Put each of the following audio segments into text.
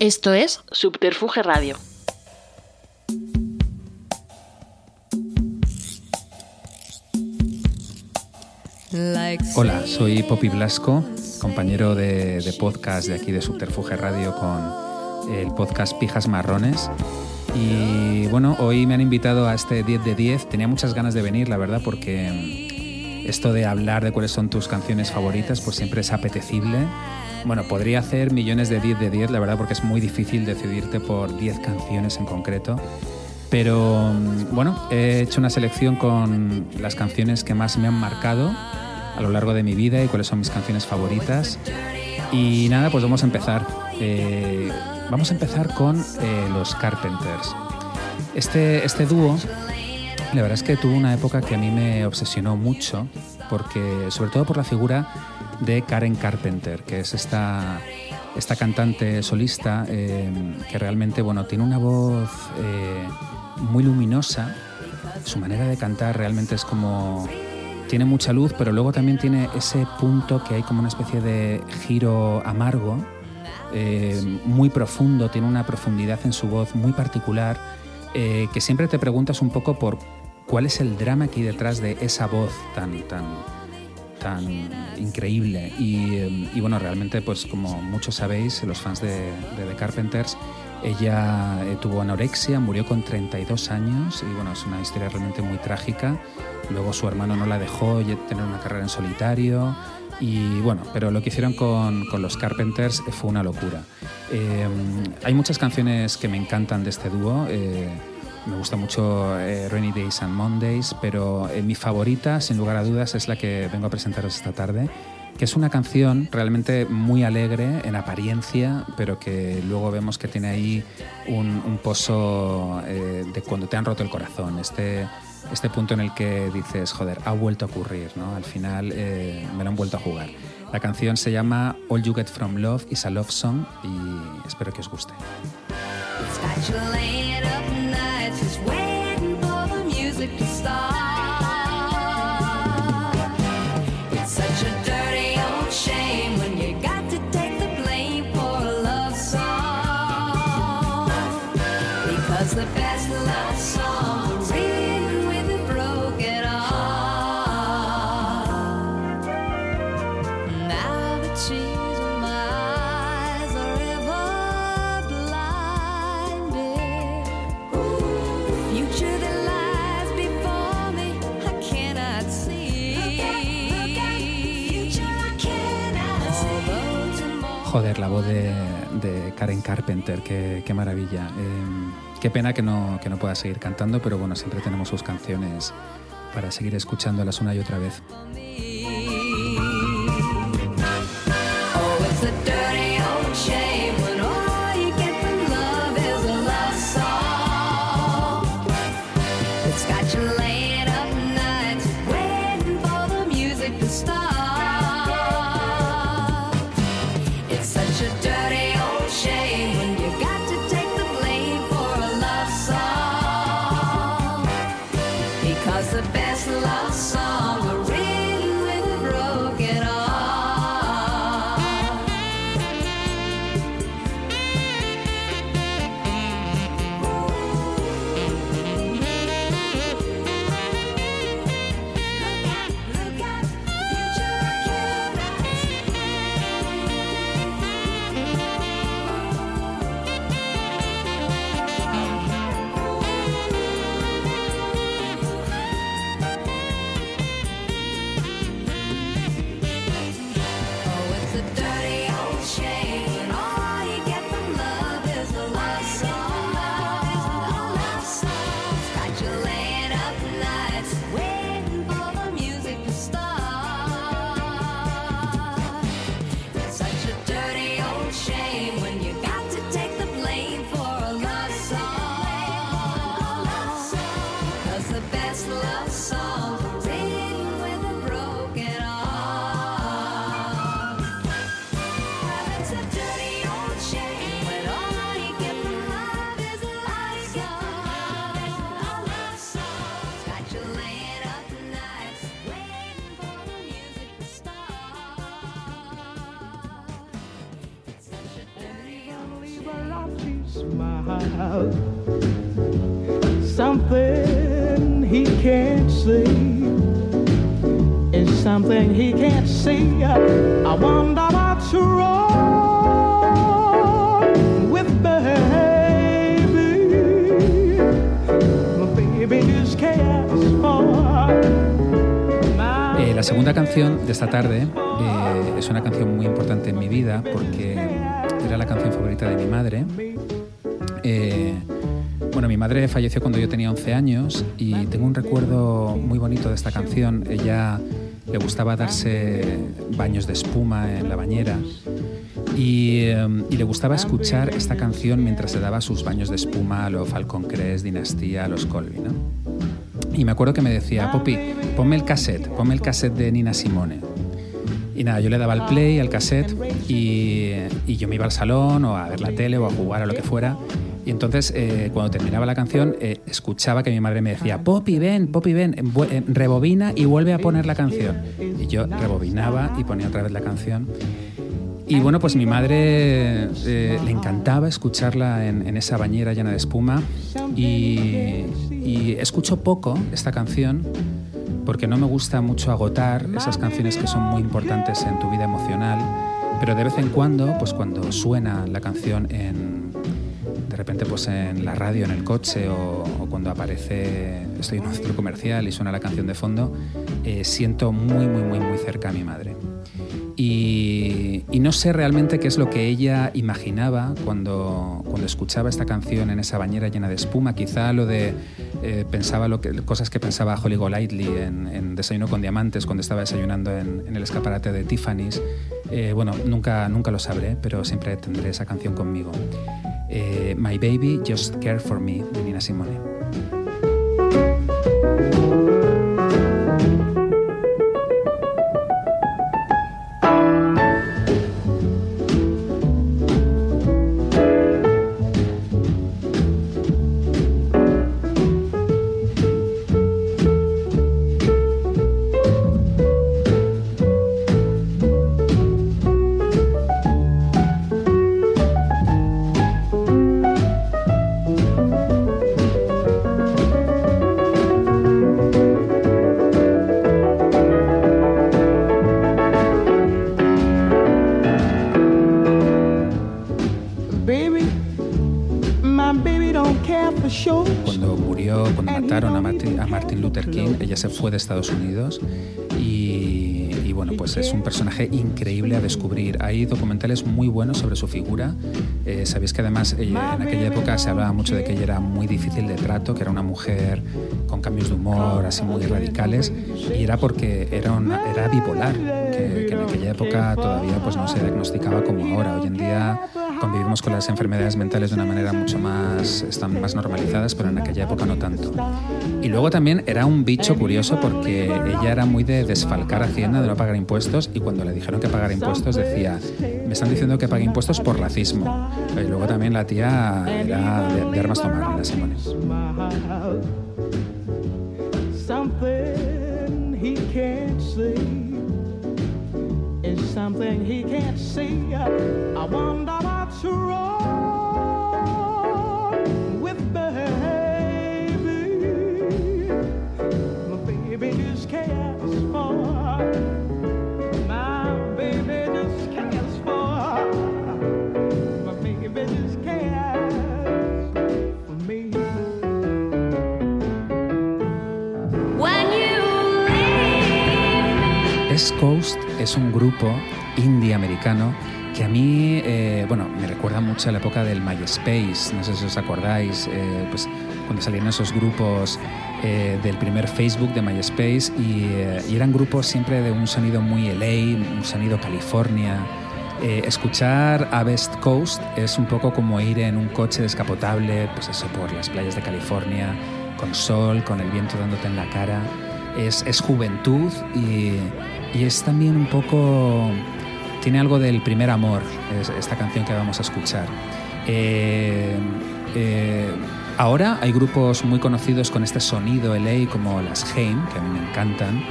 Esto es Subterfuge Radio. Hola, soy Poppy Blasco, compañero de, podcast de aquí de Subterfuge Radio con el podcast Pijas Marrones. Y bueno, hoy me han invitado a este 10 de 10. Tenía muchas ganas de venir, la verdad, porque esto de hablar de cuáles son tus canciones favoritas, pues siempre es apetecible. Bueno, podría hacer millones de 10 de 10, la verdad, porque es muy difícil decidirte por 10 canciones en concreto. Pero bueno, he hecho una selección con las canciones que más me han marcado a lo largo de mi vida y cuáles son mis canciones favoritas. Y nada, pues vamos a empezar. Eh, vamos a empezar con eh, los Carpenters. Este, este dúo, la verdad es que tuvo una época que a mí me obsesionó mucho, porque, sobre todo por la figura de Karen Carpenter, que es esta, esta cantante solista eh, que realmente bueno, tiene una voz muy luminosa. Su manera de cantar realmente es como tiene mucha luz, pero luego también tiene ese punto que hay como una especie de giro amargo, eh, muy profundo, tiene una profundidad en su voz muy particular, eh, que siempre te preguntas un poco por cuál es el drama aquí detrás de esa voz tan, tan, tan increíble. Y, eh, bueno, realmente, pues como muchos sabéis, los fans de, de The Carpenters, ella tuvo anorexia, murió con 32 años y bueno, es una historia realmente muy trágica. Luego su hermano no la dejó tener una carrera en solitario. Y bueno, pero lo que hicieron con, con los Carpenters fue una locura. Eh, hay muchas canciones que me encantan de este dúo. Eh, me gusta mucho eh, Rainy Days and Mondays, pero eh, mi favorita, sin lugar a dudas, es la que vengo a presentaros esta tarde, que es una canción realmente muy alegre en apariencia, pero que luego vemos que tiene ahí un, pozo eh, de cuando te han roto el corazón. Este, este punto en el que dices, joder, ha vuelto a ocurrir, ¿no? Al final me lo han vuelto a jugar. La canción se llama All You Get From Love is a Love Song y espero que os guste. Voz de, de Karen Carpenter, qué, qué maravilla. Eh, qué pena que no, que no pueda seguir cantando, pero bueno, siempre tenemos sus canciones para seguir escuchándolas una y otra vez. Canción de esta tarde eh, es una canción muy importante en mi vida porque era la canción favorita de mi madre. Eh, bueno, mi madre falleció cuando yo tenía 11 años y tengo un recuerdo muy bonito de esta canción. Ella le gustaba darse baños de espuma en la bañera y, eh, y le gustaba escuchar esta canción mientras se daba sus baños de espuma a los Falcon Crest, Dinastía, a los Colby. ¿no? Y me acuerdo que me decía, Poppy, ponme el cassette, ponme el cassette de Nina Simone. Y nada, yo le daba el play al cassette y, y yo me iba al salón o a ver la tele o a jugar o lo que fuera. Y entonces, eh, cuando terminaba la canción, eh, escuchaba que mi madre me decía, Poppy, ven, Poppy, ven, eh, rebobina y vuelve a poner la canción. Y yo rebobinaba y ponía otra vez la canción. Y bueno, pues mi madre le encantaba escucharla en, en esa bañera llena de espuma y, y escucho poco esta canción porque no me gusta mucho agotar esas canciones que son muy importantes en tu vida emocional, pero de vez en cuando, pues cuando suena la canción en, de repente pues en la radio, en el coche o, cuando aparece, estoy en un centro comercial y suena la canción de fondo, eh, siento muy, muy, muy, muy cerca a mi madre. Y, y no sé realmente qué es lo que ella imaginaba cuando, cuando escuchaba esta canción en esa bañera llena de espuma. Quizá lo de eh, pensaba lo que, cosas que pensaba Holly Golightly en, Desayuno con Diamantes cuando estaba desayunando en, en el escaparate de Tiffany's. Eh, bueno, nunca, nunca lo sabré, pero siempre tendré esa canción conmigo. Eh, My Baby Just Care for Me de Nina Simone. Fue de Estados Unidos y, y bueno, pues es un personaje increíble a descubrir. Hay documentales muy buenos sobre su figura. Eh, Sabéis que además ella- en aquella época se hablaba mucho de que ella era muy difícil de trato, que era una mujer con cambios de humor así muy radicales y era porque era, una- era bipolar, que, que en aquella época todavía pues no se diagnosticaba como ahora. Hoy en día convivimos con las enfermedades mentales de una manera mucho más, están más normalizadas, pero en aquella época no tanto. Y luego también era un bicho curioso porque ella era muy de desfalcar Hacienda, de no pagar impuestos, y cuando le dijeron que pagara impuestos decía, me están diciendo que pague impuestos por racismo. Y luego también la tía era de, de armas tomar, la Simone. smile. Something he can't see. It's something he can't see. I wonder what's wrong East Coast es un grupo indie americano que a mí, eh, bueno, me recuerda mucho a la época del MySpace, no sé si os acordáis, eh, pues cuando salían esos grupos eh, del primer Facebook de MySpace y, eh, y eran grupos siempre de un sonido muy LA, un sonido California. Eh, escuchar a West Coast es un poco como ir en un coche descapotable, pues eso, por las playas de California, con sol, con el viento dándote en la cara. Es, es juventud y, y es también un poco... Tiene algo del primer amor, es esta canción que vamos a escuchar. Eh, eh, ahora hay grupos muy conocidos con este sonido LA como las Haim, que a mí me encantan,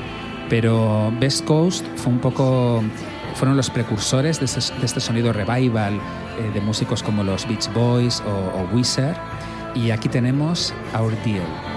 pero Best Coast fue un poco fueron los precursores de este, sonido revival eh, de músicos como los Beach Boys o, o Weezer. Y aquí tenemos Our Deal.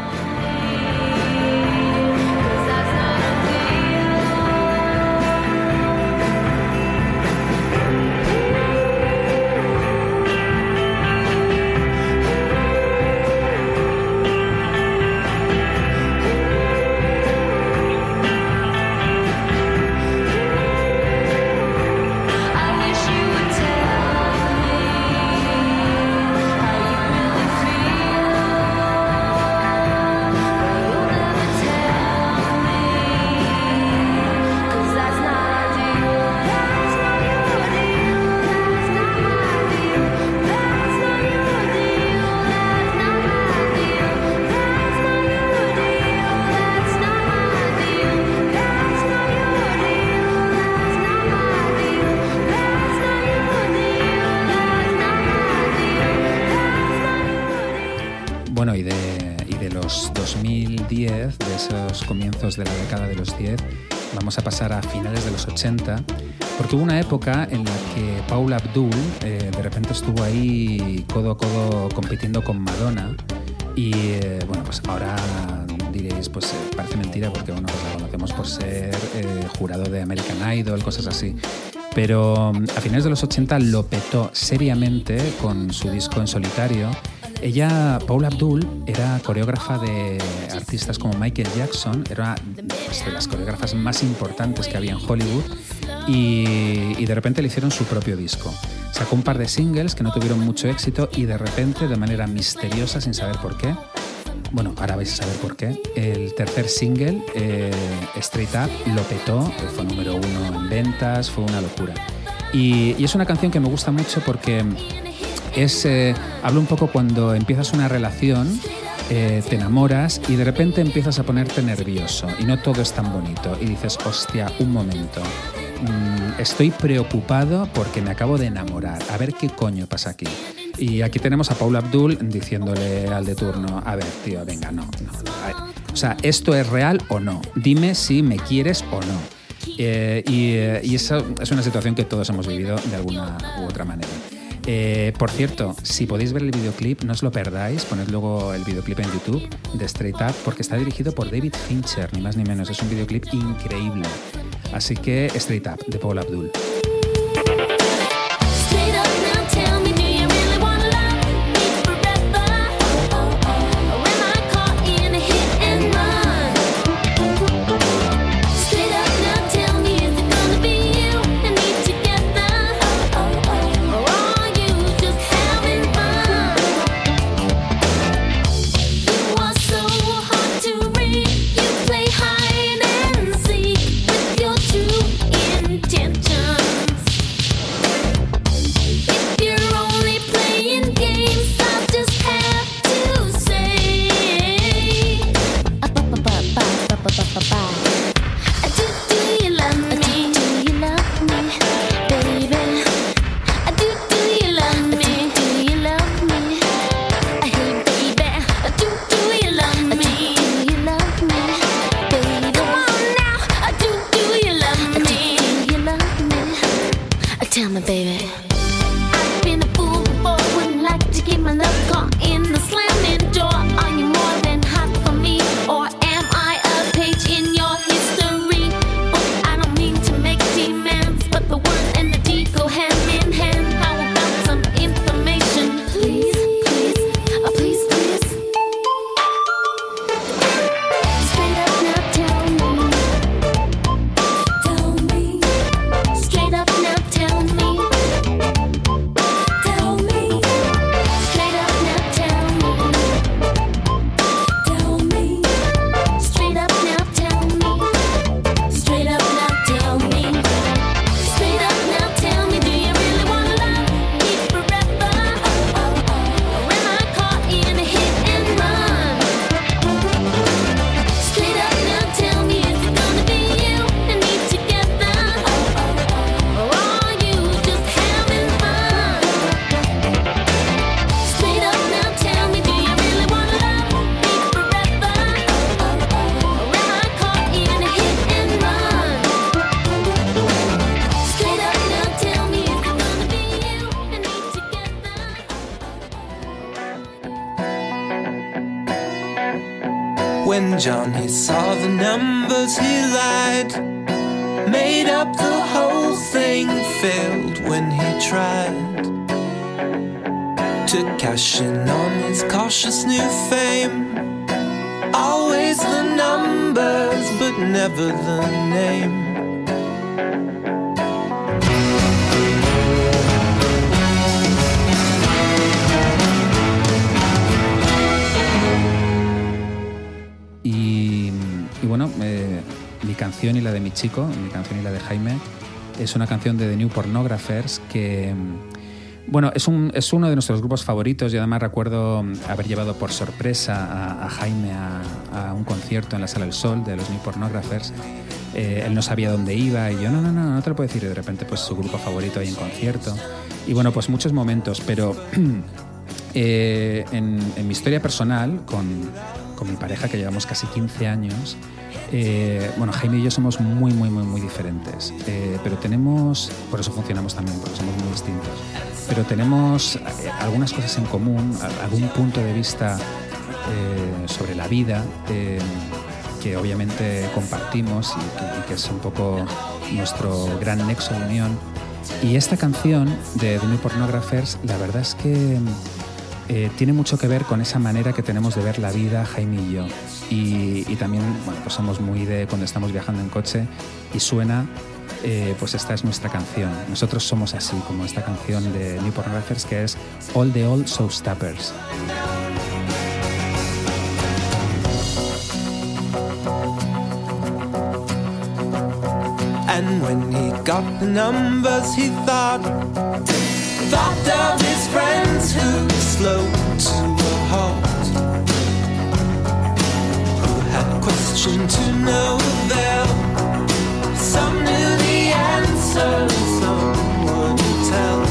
Vamos a pasar a finales de los 80, porque hubo una época en la que Paula Abdul eh, de repente estuvo ahí codo a codo compitiendo con Madonna. Y eh, bueno, pues ahora diréis, pues eh, parece mentira porque bueno, pues la conocemos por ser eh, jurado de American Idol, cosas así. Pero mm, a finales de los 80 lo petó seriamente con su disco en solitario. Ella, Paula Abdul, era coreógrafa de artistas como Michael Jackson, era pues, de las coreógrafas más importantes que había en Hollywood y, y de repente le hicieron su propio disco. Sacó un par de singles que no tuvieron mucho éxito y de repente, de manera misteriosa, sin saber por qué, bueno, ahora vais a saber por qué. El tercer single, eh, Straight Up, lo petó, eh, fue número uno en ventas, fue una locura. Y, y es una canción que me gusta mucho porque es, eh, habla un poco cuando empiezas una relación, eh, te enamoras y de repente empiezas a ponerte nervioso y no todo es tan bonito y dices, hostia, un momento. mm, Estoy preocupado porque me acabo de enamorar. A ver qué coño pasa aquí. Y aquí tenemos a Paula Abdul diciéndole al de turno, a ver, tío, venga, no, no. ver, O sea, ¿esto es real o no? Dime si me quieres o no. Eh, y, eh, y eso es una situación que todos hemos vivido de alguna u otra manera. Eh, por cierto, si podéis ver el videoclip, no os lo perdáis, poned luego el videoclip en YouTube de Straight Up, porque está dirigido por David Fincher, ni más ni menos. Es un videoclip increíble. Así que Straight Up, de Paul Abdul. When Johnny saw the numbers, he lied. Made up the whole thing, failed when he tried to cash in on his cautious new fame. Always the numbers, but never the name. Bueno, eh, mi canción y la de mi chico, mi canción y la de Jaime, es una canción de The New Pornographers que, mm, bueno, es, un, es uno de nuestros grupos favoritos y además recuerdo mm, haber llevado por sorpresa a, a Jaime a, a un concierto en la Sala del Sol de los New Pornographers. Eh, él no sabía dónde iba y yo, no, no, no, no te lo puedo decir. Y de repente, pues su grupo favorito ahí en concierto. Y bueno, pues muchos momentos, pero eh, en, en mi historia personal, con, con mi pareja, que llevamos casi 15 años, eh, bueno, Jaime y yo somos muy, muy, muy, muy diferentes, eh, pero tenemos, por eso funcionamos también, porque somos muy distintos, pero tenemos eh, algunas cosas en común, algún punto de vista eh, sobre la vida eh, que obviamente compartimos y que, y que es un poco nuestro gran nexo de unión. Y esta canción de The New Pornographers, la verdad es que eh, tiene mucho que ver con esa manera que tenemos de ver la vida Jaime y yo. Y, también, bueno, pues somos muy de cuando estamos viajando en coche y suena, eh, pues esta es nuestra canción. Nosotros somos así, como esta canción de New Pornographers que es All the Old Showstoppers. And when he got the numbers, he slowed to a halt, who had questioned to no avail. Some knew the answer, some wouldn't tell.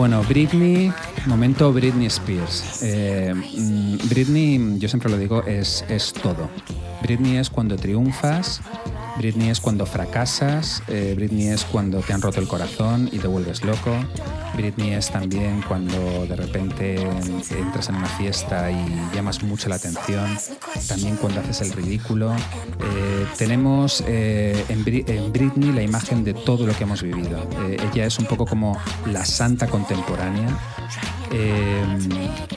Bueno, Britney, momento Britney Spears. Eh, mm, Britney, yo siempre lo digo, es, es todo. Britney es cuando triunfas, Britney es cuando fracasas, eh, Britney es cuando te han roto el corazón y te vuelves loco, Britney es también cuando de repente entras en una fiesta y llamas mucho la atención, también cuando haces el ridículo. Eh, tenemos eh, en, en Britney la imagen de todo lo que hemos vivido. Eh, ella es un poco como la santa contemporánea. Eh,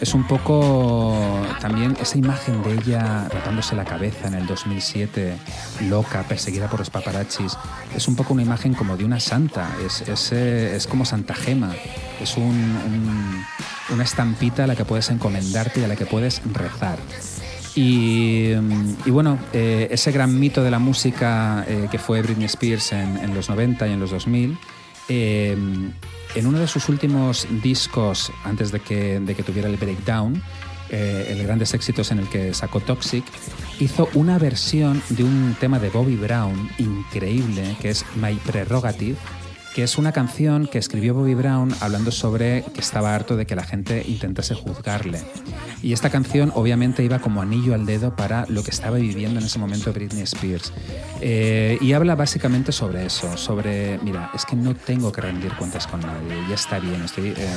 es un poco también esa imagen de ella rapándose la cabeza en el 2007, loca, perseguida por los paparazzis. Es un poco una imagen como de una santa, es, es, eh, es como Santa Gema, es un- un- una estampita a la que puedes encomendarte y a la que puedes rezar. Y, bueno, eh, ese gran mito de la música eh, que fue Britney Spears en, en los 90 y en los 2000, eh, en uno de sus últimos discos, antes de que, de que tuviera el breakdown, eh, el grandes éxitos en el que sacó Toxic, hizo una versión de un tema de Bobby Brown increíble, que es My Prerogative, que es una canción que escribió Bobby Brown hablando sobre que estaba harto de que la gente intentase juzgarle. Y esta canción obviamente iba como anillo al dedo para lo que estaba viviendo en ese momento Britney Spears. Eh, y habla básicamente sobre eso, sobre, mira, es que no tengo que rendir cuentas con nadie, ya está bien, estoy eh,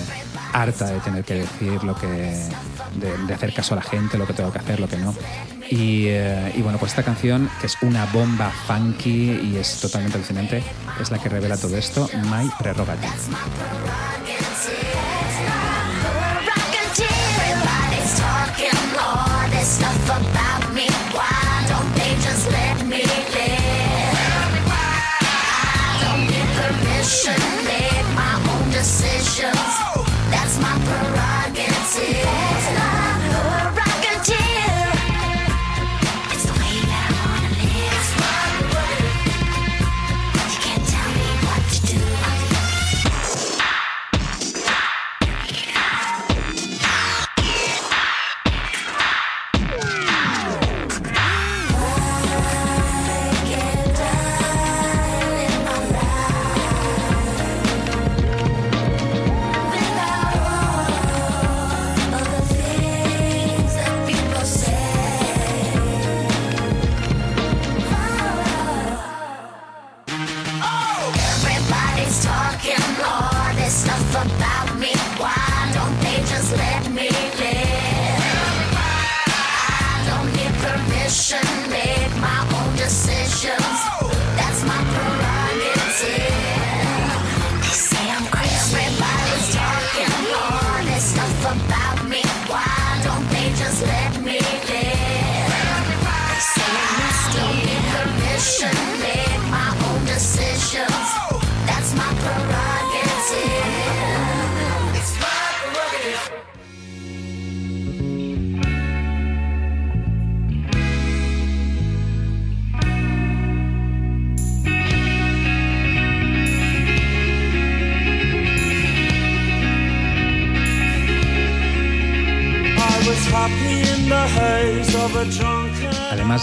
harta de tener que decir lo que, de, de hacer caso a la gente, lo que tengo que hacer, lo que no. Y, eh, y bueno, pues esta canción, que es una bomba funky y es totalmente alucinante, es la que revela todo esto, My Prerogative.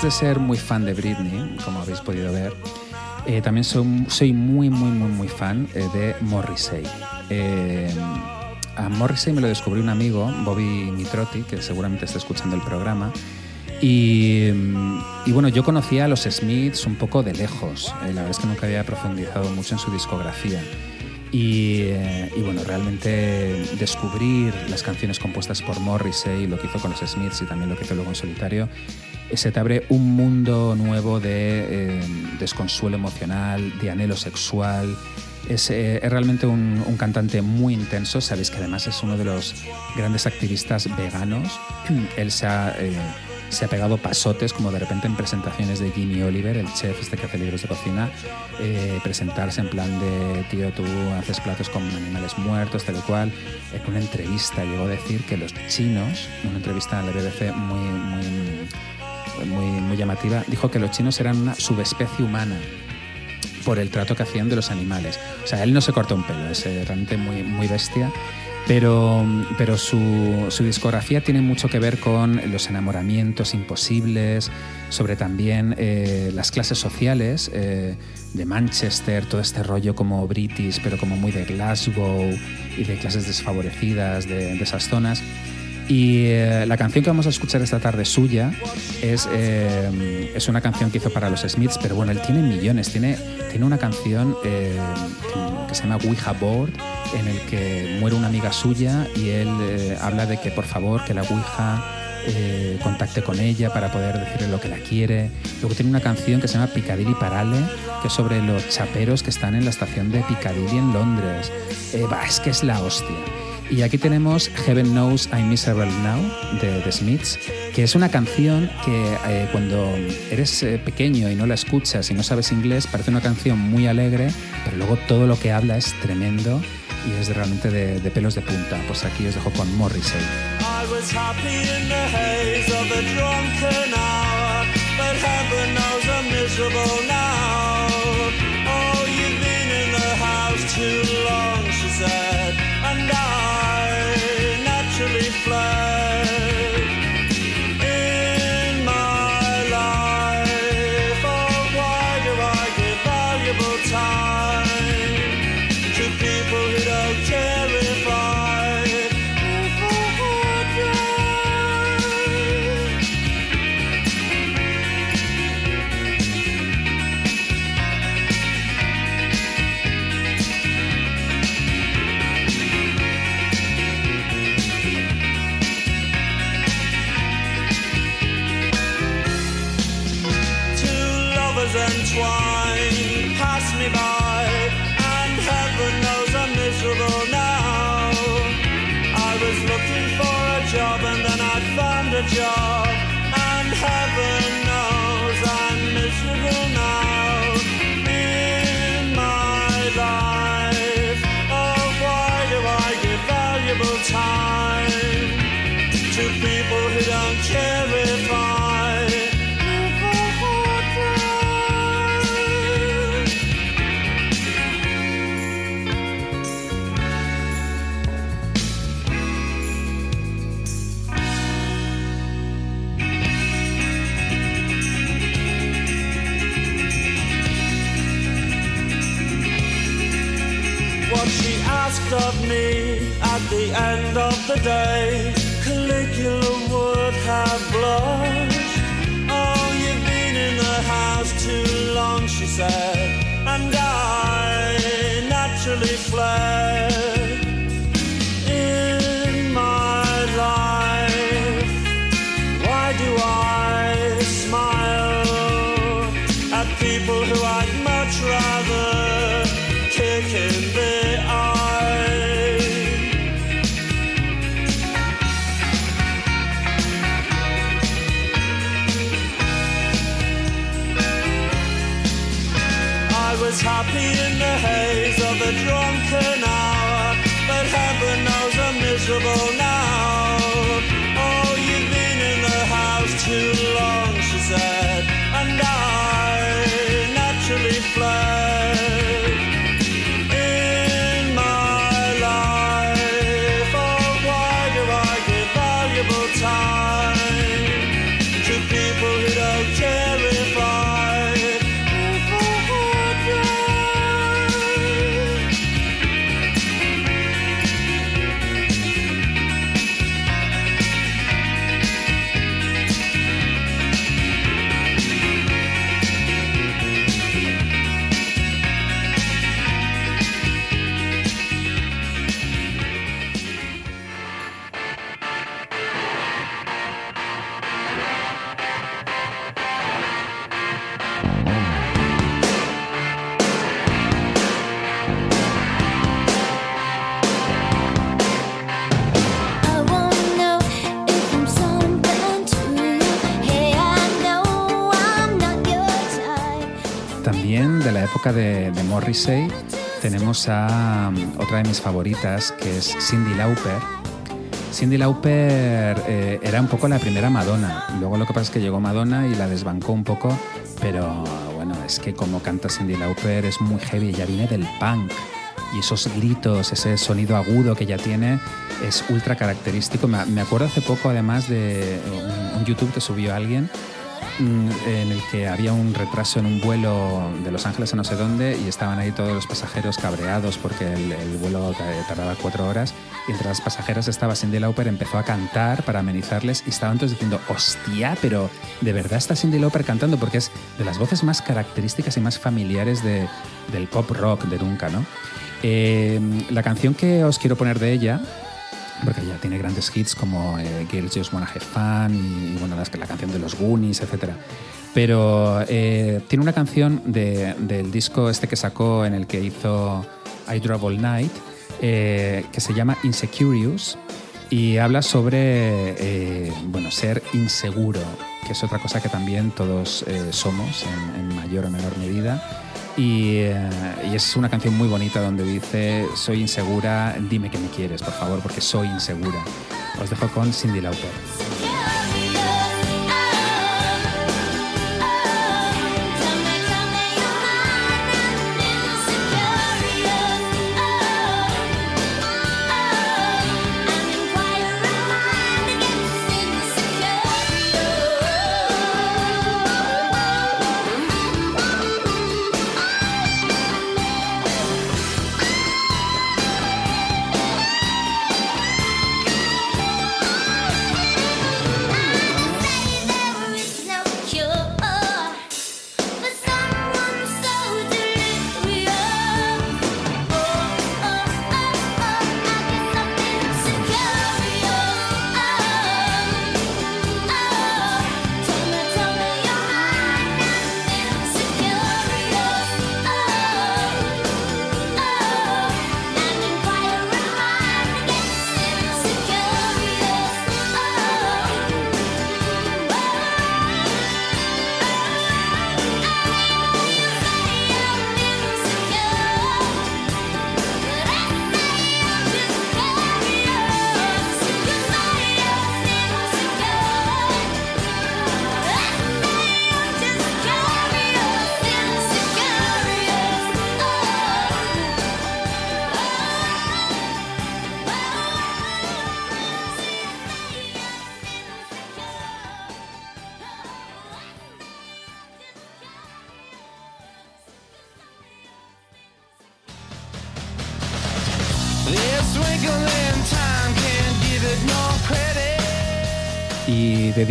De ser muy fan de Britney, como habéis podido ver, eh, también soy, soy muy, muy, muy, muy fan eh, de Morrissey. Eh, a Morrissey me lo descubrió un amigo, Bobby Mitrotti, que seguramente está escuchando el programa. Y, mm, y bueno, yo conocía a los Smiths un poco de lejos. Eh, la verdad es que nunca había profundizado mucho en su discografía. Y, eh, y bueno, realmente descubrir las canciones compuestas por Morrissey, lo que hizo con los Smiths y también lo que hizo luego en solitario, se te abre un mundo nuevo de eh, desconsuelo emocional, de anhelo sexual. Es, eh, es realmente un, un cantante muy intenso. Sabéis que además es uno de los grandes activistas veganos. Él se ha, eh, se ha pegado pasotes, como de repente en presentaciones de Jimmy Oliver, el chef este que hace libros de cocina, eh, presentarse en plan de, tío, tú haces platos con animales muertos, tal y cual. En una entrevista llegó a decir que los chinos, una entrevista en la BBC muy, muy, muy, muy llamativa, dijo que los chinos eran una subespecie humana por el trato que hacían de los animales. O sea, él no se cortó un pelo, es eh, realmente muy, muy bestia. Pero, pero su, su discografía tiene mucho que ver con los enamoramientos imposibles, sobre también eh, las clases sociales eh, de Manchester, todo este rollo como British, pero como muy de Glasgow y de clases desfavorecidas de, de esas zonas. Y eh, la canción que vamos a escuchar esta tarde suya es, eh, es una canción que hizo para los Smiths, pero bueno, él tiene millones. Tiene, tiene una canción eh, que, que se llama Ouija Board, en el que muere una amiga suya y él eh, habla de que por favor que la Ouija eh, contacte con ella para poder decirle lo que la quiere. Luego tiene una canción que se llama Piccadilly Parale, que es sobre los chaperos que están en la estación de Piccadilly en Londres. Eh, bah, es que es la hostia. Y aquí tenemos Heaven Knows I'm Miserable Now de The Smiths, que es una canción que eh, cuando eres eh, pequeño y no la escuchas y no sabes inglés, parece una canción muy alegre, pero luego todo lo que habla es tremendo y es realmente de, de pelos de punta. Pues aquí os dejo con Morrissey. Miserable now. easily fly. Job, the day, Caligula would have blushed. Oh, you've been in the house too long, she said, and I naturally fled. In my life, why do I smile at people who I'd much rather época de, de Morrissey tenemos a um, otra de mis favoritas, que es Cindy Lauper. Cindy Lauper eh, era un poco la primera Madonna. Luego lo que pasa es que llegó Madonna y la desbancó un poco, pero bueno, es que como canta Cindy Lauper es muy heavy, ya viene del punk. Y esos gritos, ese sonido agudo que ya tiene es ultra característico. Me, acuerdo hace poco además de un, un YouTube que subió alguien en el que había un retraso en un vuelo de Los Ángeles a no sé dónde y estaban ahí todos los pasajeros cabreados porque el, el vuelo eh, tardaba cuatro horas. Y entre las pasajeras estaba Cindy Lauper, empezó a cantar para amenizarles y estaban todos diciendo, hostia, pero de verdad está Cindy Lauper cantando porque es de las voces más características y más familiares de- del pop rock de nunca, ¿no? Eh, la canción que os quiero poner de ella porque ya tiene grandes hits como eh, Girls Just Wanna Have Fun y, y, bueno, las- la canción de los Goonies, etc. Pero eh, tiene una canción de- del disco este que sacó en el que hizo I Drove All Night eh, que se llama Insecurious y habla sobre bueno, ser inseguro, que es otra cosa que también todos somos en mayor o menor medida. Y, eh, y es una canción muy bonita donde dice, soy insegura, dime que me quieres, por favor, porque soy insegura. Os dejo con Cindy Lauper.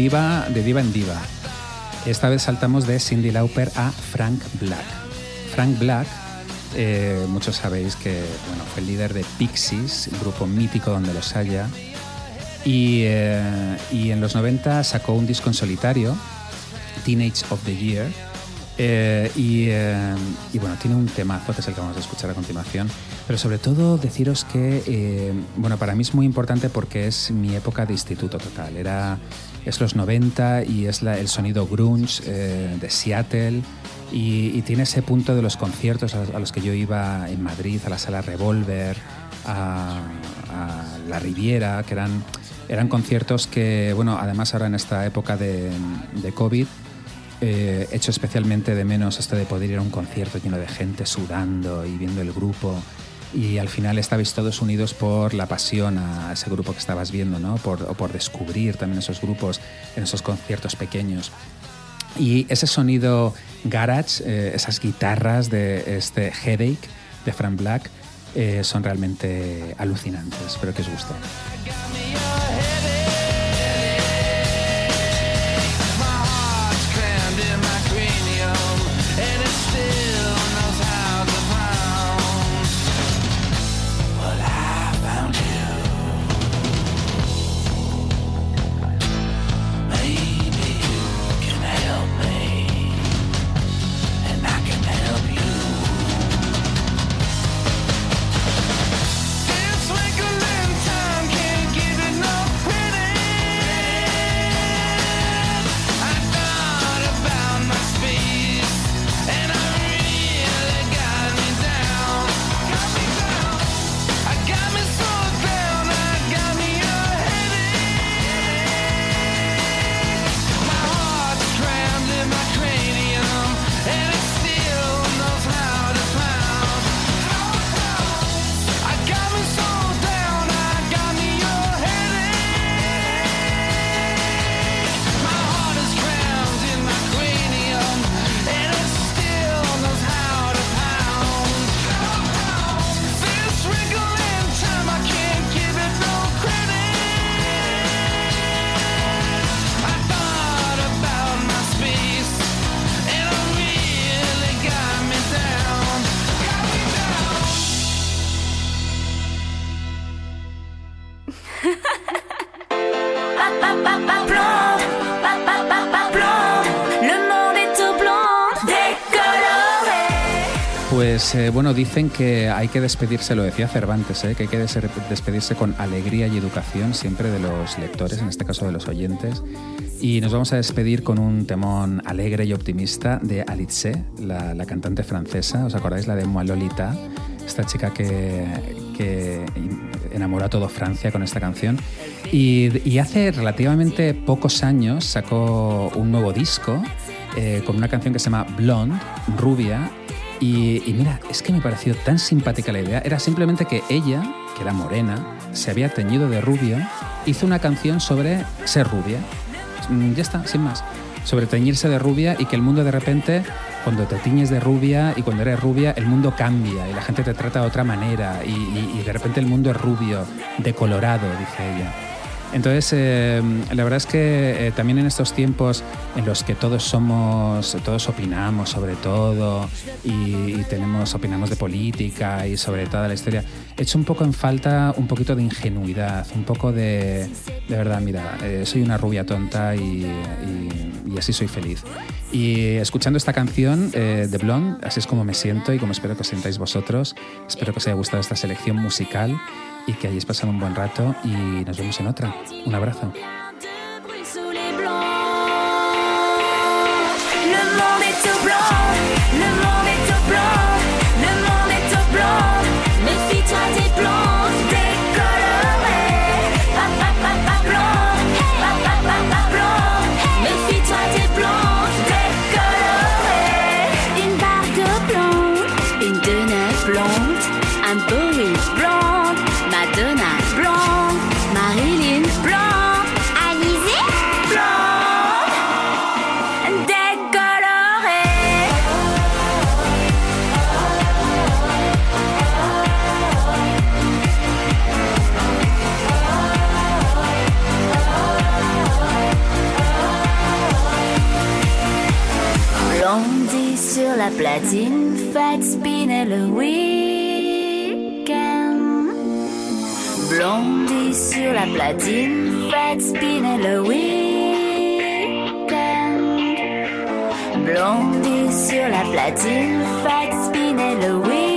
Diva, de diva en diva. Esta vez saltamos de Cindy Lauper a Frank Black. Frank Black, eh, muchos sabéis que bueno, fue el líder de Pixies, grupo mítico donde los haya. Y, eh, y en los 90 sacó un disco en solitario, Teenage of the Year. eh, y, y bueno, tiene un temazo que es el que vamos a escuchar a continuación. Pero sobre todo deciros que, eh, bueno, para mí es muy importante porque es mi época de instituto total. Era, es los 90 y es la- el sonido grunge eh, de Seattle. Y, y tiene ese punto de los conciertos a, a los que yo iba en Madrid, a la sala Revolver, a, a la Riviera, que eran, eran conciertos que, bueno, además ahora en esta época de, de COVID, eh, echo especialmente de menos esto de poder ir a un concierto lleno de gente sudando y viendo el grupo. Y al final estabais todos unidos por la pasión a ese grupo que estabas viendo, ¿no? Por, o por descubrir también esos grupos en esos conciertos pequeños. Y ese sonido garage, eh, esas guitarras de este Headache de Frank Black, eh, son realmente alucinantes. Espero que os guste. Pues eh, bueno, dicen que hay que despedirse, lo decía Cervantes, eh, que hay que des- despedirse con alegría y educación siempre de los lectores, en este caso de los oyentes. Y nos vamos a despedir con un temón alegre y optimista de Alice, la, cantante francesa. ¿Os acordáis la de Moi Lolita? Esta chica que, que enamoró a todo Francia con esta canción. Y, y hace relativamente pocos años sacó un nuevo disco eh, con una canción que se llama Blonde, rubia, y, mira, es que me pareció tan simpática la idea. Era simplemente que ella, que era morena, se había teñido de rubio, hizo una canción sobre ser rubia. Mm, Ya está, sin más. Sobre teñirse de rubia y que el mundo de repente, cuando te tiñes de rubia y cuando eres rubia, el mundo cambia y la gente te trata de otra manera y- y de repente el mundo es rubio, decolorado, dice ella. Entonces, eh, la verdad es que eh, también en estos tiempos en los que todos somos, todos opinamos sobre todo y, y tenemos, opinamos de política y sobre toda la historia, echo un poco en falta un poquito de ingenuidad, un poco de, de verdad, mira, eh, soy una rubia tonta y, y- y así soy feliz. Y escuchando esta canción eh, de Blonde, así es como me siento y como espero que os sintáis vosotros. Espero que os haya gustado esta selección musical y que hayáis pasado un buen rato y nos vemos en otra. Un abrazo. Platine, faites spinner le week-end. Blondie sur la platine, faites spinner le week-end. Blondie sur la platine, faites spinner le week-end.